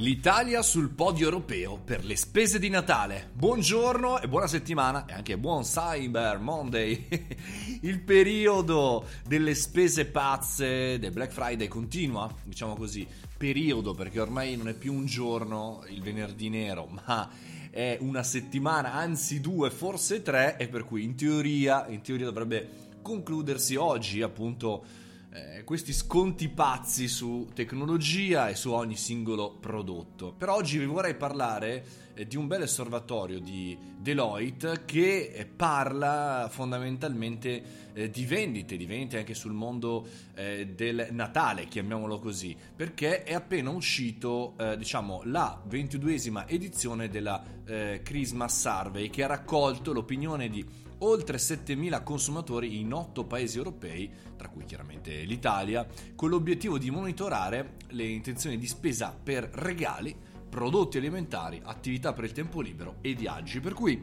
L'Italia sul podio europeo per le spese di Natale. Buongiorno e buona settimana e anche buon Cyber Monday. Il periodo delle spese pazze del Black Friday continua, diciamo così, periodo perché ormai non è più un giorno, il venerdì nero, ma è una settimana, anzi due, forse tre, e per cui in teoria, in teoria dovrebbe concludersi oggi appunto eh, questi sconti pazzi su tecnologia e su ogni singolo prodotto. Per oggi vi vorrei parlare eh, di un bel osservatorio di Deloitte che eh, parla fondamentalmente eh, di vendite, di vendite anche sul mondo eh, del Natale, chiamiamolo così, perché è appena uscito, diciamo, la ventiduesima edizione della Christmas Survey che ha raccolto l'opinione di oltre 7.000 consumatori in 8 paesi europei, tra cui chiaramente l'Italia, con l'obiettivo di monitorare le intenzioni di spesa per regali, prodotti alimentari, attività per il tempo libero e viaggi. Per cui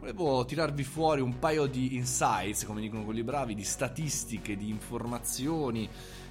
volevo tirarvi fuori un paio di insights, come dicono quelli bravi, di statistiche, di informazioni,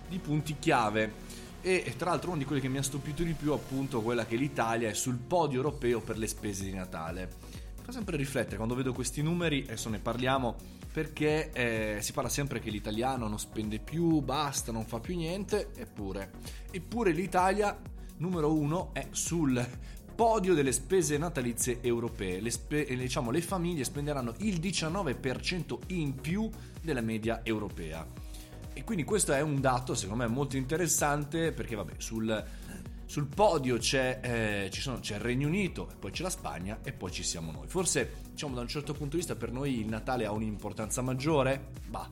di punti chiave. E tra l'altro uno di quelli che mi ha stupito di più è appunto quella che l'Italia è sul podio europeo per le spese di Natale fa sempre riflettere quando vedo questi numeri, adesso ne parliamo, perché eh, si parla sempre che l'italiano non spende più, basta, non fa più niente, eppure, eppure l'Italia numero uno è sul podio delle spese natalizie europee. Le, spe- eh, diciamo, le famiglie spenderanno il 19% in più della media europea. E quindi questo è un dato secondo me molto interessante perché vabbè sul sul podio c'è, eh, sono, c'è, il Regno Unito, poi c'è la Spagna e poi ci siamo noi. Forse, diciamo, da un certo punto di vista per noi il Natale ha un'importanza maggiore? Bah.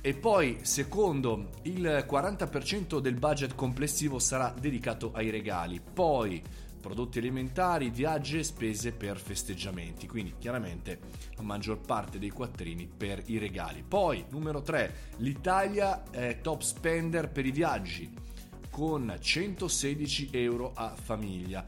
E poi, secondo, il 40% del budget complessivo sarà dedicato ai regali. Poi, prodotti alimentari, viaggi e spese per festeggiamenti. Quindi, chiaramente, la maggior parte dei quattrini per i regali. Poi, numero 3, l'Italia è top spender per i viaggi con 116 euro a famiglia.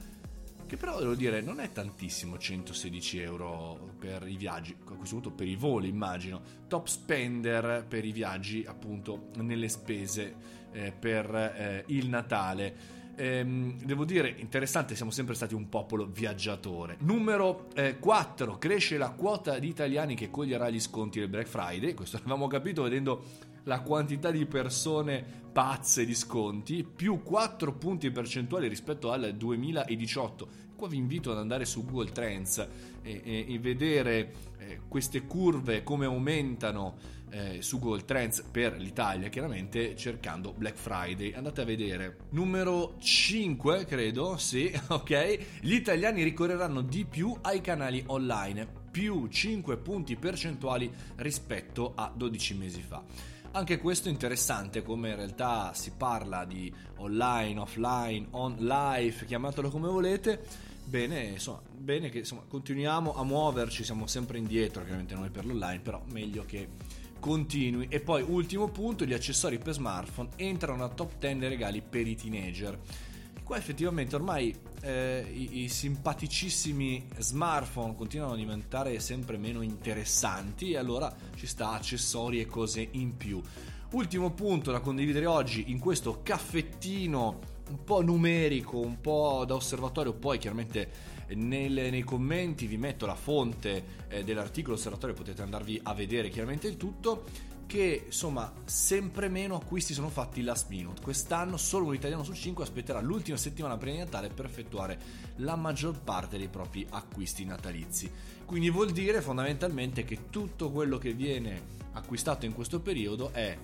Che però devo dire non è tantissimo 116 euro per i viaggi, a questo punto per i voli immagino. Top spender per i viaggi appunto nelle spese eh, per eh, il Natale. Ehm, devo dire, interessante, siamo sempre stati un popolo viaggiatore. Numero eh, 4, cresce la quota di italiani che coglierà gli sconti del Black Friday. Questo l'avevamo capito vedendo la quantità di persone pazze di sconti, più 4 punti percentuali rispetto al 2018. Qua vi invito ad andare su Google Trends e, e, e vedere eh, queste curve come aumentano eh, su Google Trends per l'Italia, chiaramente cercando Black Friday. Andate a vedere. Numero 5, credo, sì, ok. Gli italiani ricorreranno di più ai canali online, più 5 punti percentuali rispetto a 12 mesi fa. Anche questo è interessante come in realtà si parla di online, offline, on life, chiamatelo come volete. Bene, insomma, bene che insomma, continuiamo a muoverci, siamo sempre indietro, chiaramente noi per l'online, però meglio che continui. E poi ultimo punto, gli accessori per smartphone entrano a top 10 dei regali per i teenager qua effettivamente ormai eh, i, i, simpaticissimi smartphone continuano a diventare sempre meno interessanti e allora ci sta accessori e cose in più. Ultimo punto da condividere oggi in questo caffettino un po' numerico, un po' da osservatorio, poi chiaramente nel, nei commenti vi metto la fonte eh, dell'articolo osservatorio, potete andarvi a vedere chiaramente il tutto che insomma sempre meno acquisti sono fatti last minute. Quest'anno solo un italiano su 5 aspetterà l'ultima settimana prima di Natale per effettuare la maggior parte dei propri acquisti natalizi. Quindi vuol dire fondamentalmente che tutto quello che viene acquistato in questo periodo è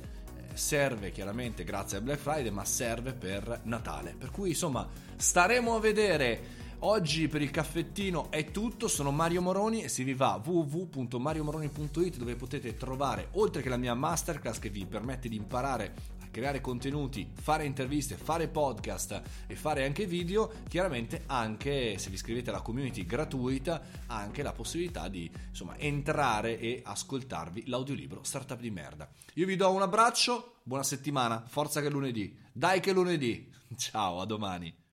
serve chiaramente grazie a Black Friday, ma serve per Natale. Per cui insomma staremo a vedere Oggi per il caffettino è tutto, sono Mario Moroni e si vi va www.mariomoroni.it dove potete trovare, oltre che la mia masterclass che vi permette di imparare creare contenuti, fare interviste, fare podcast e fare anche video, chiaramente anche se vi iscrivete alla community gratuita, anche la possibilità di insomma entrare e ascoltarvi l'audiolibro Startup di merda. Io vi do un abbraccio, buona settimana, forza che è lunedì, dai che è lunedì, ciao, a domani.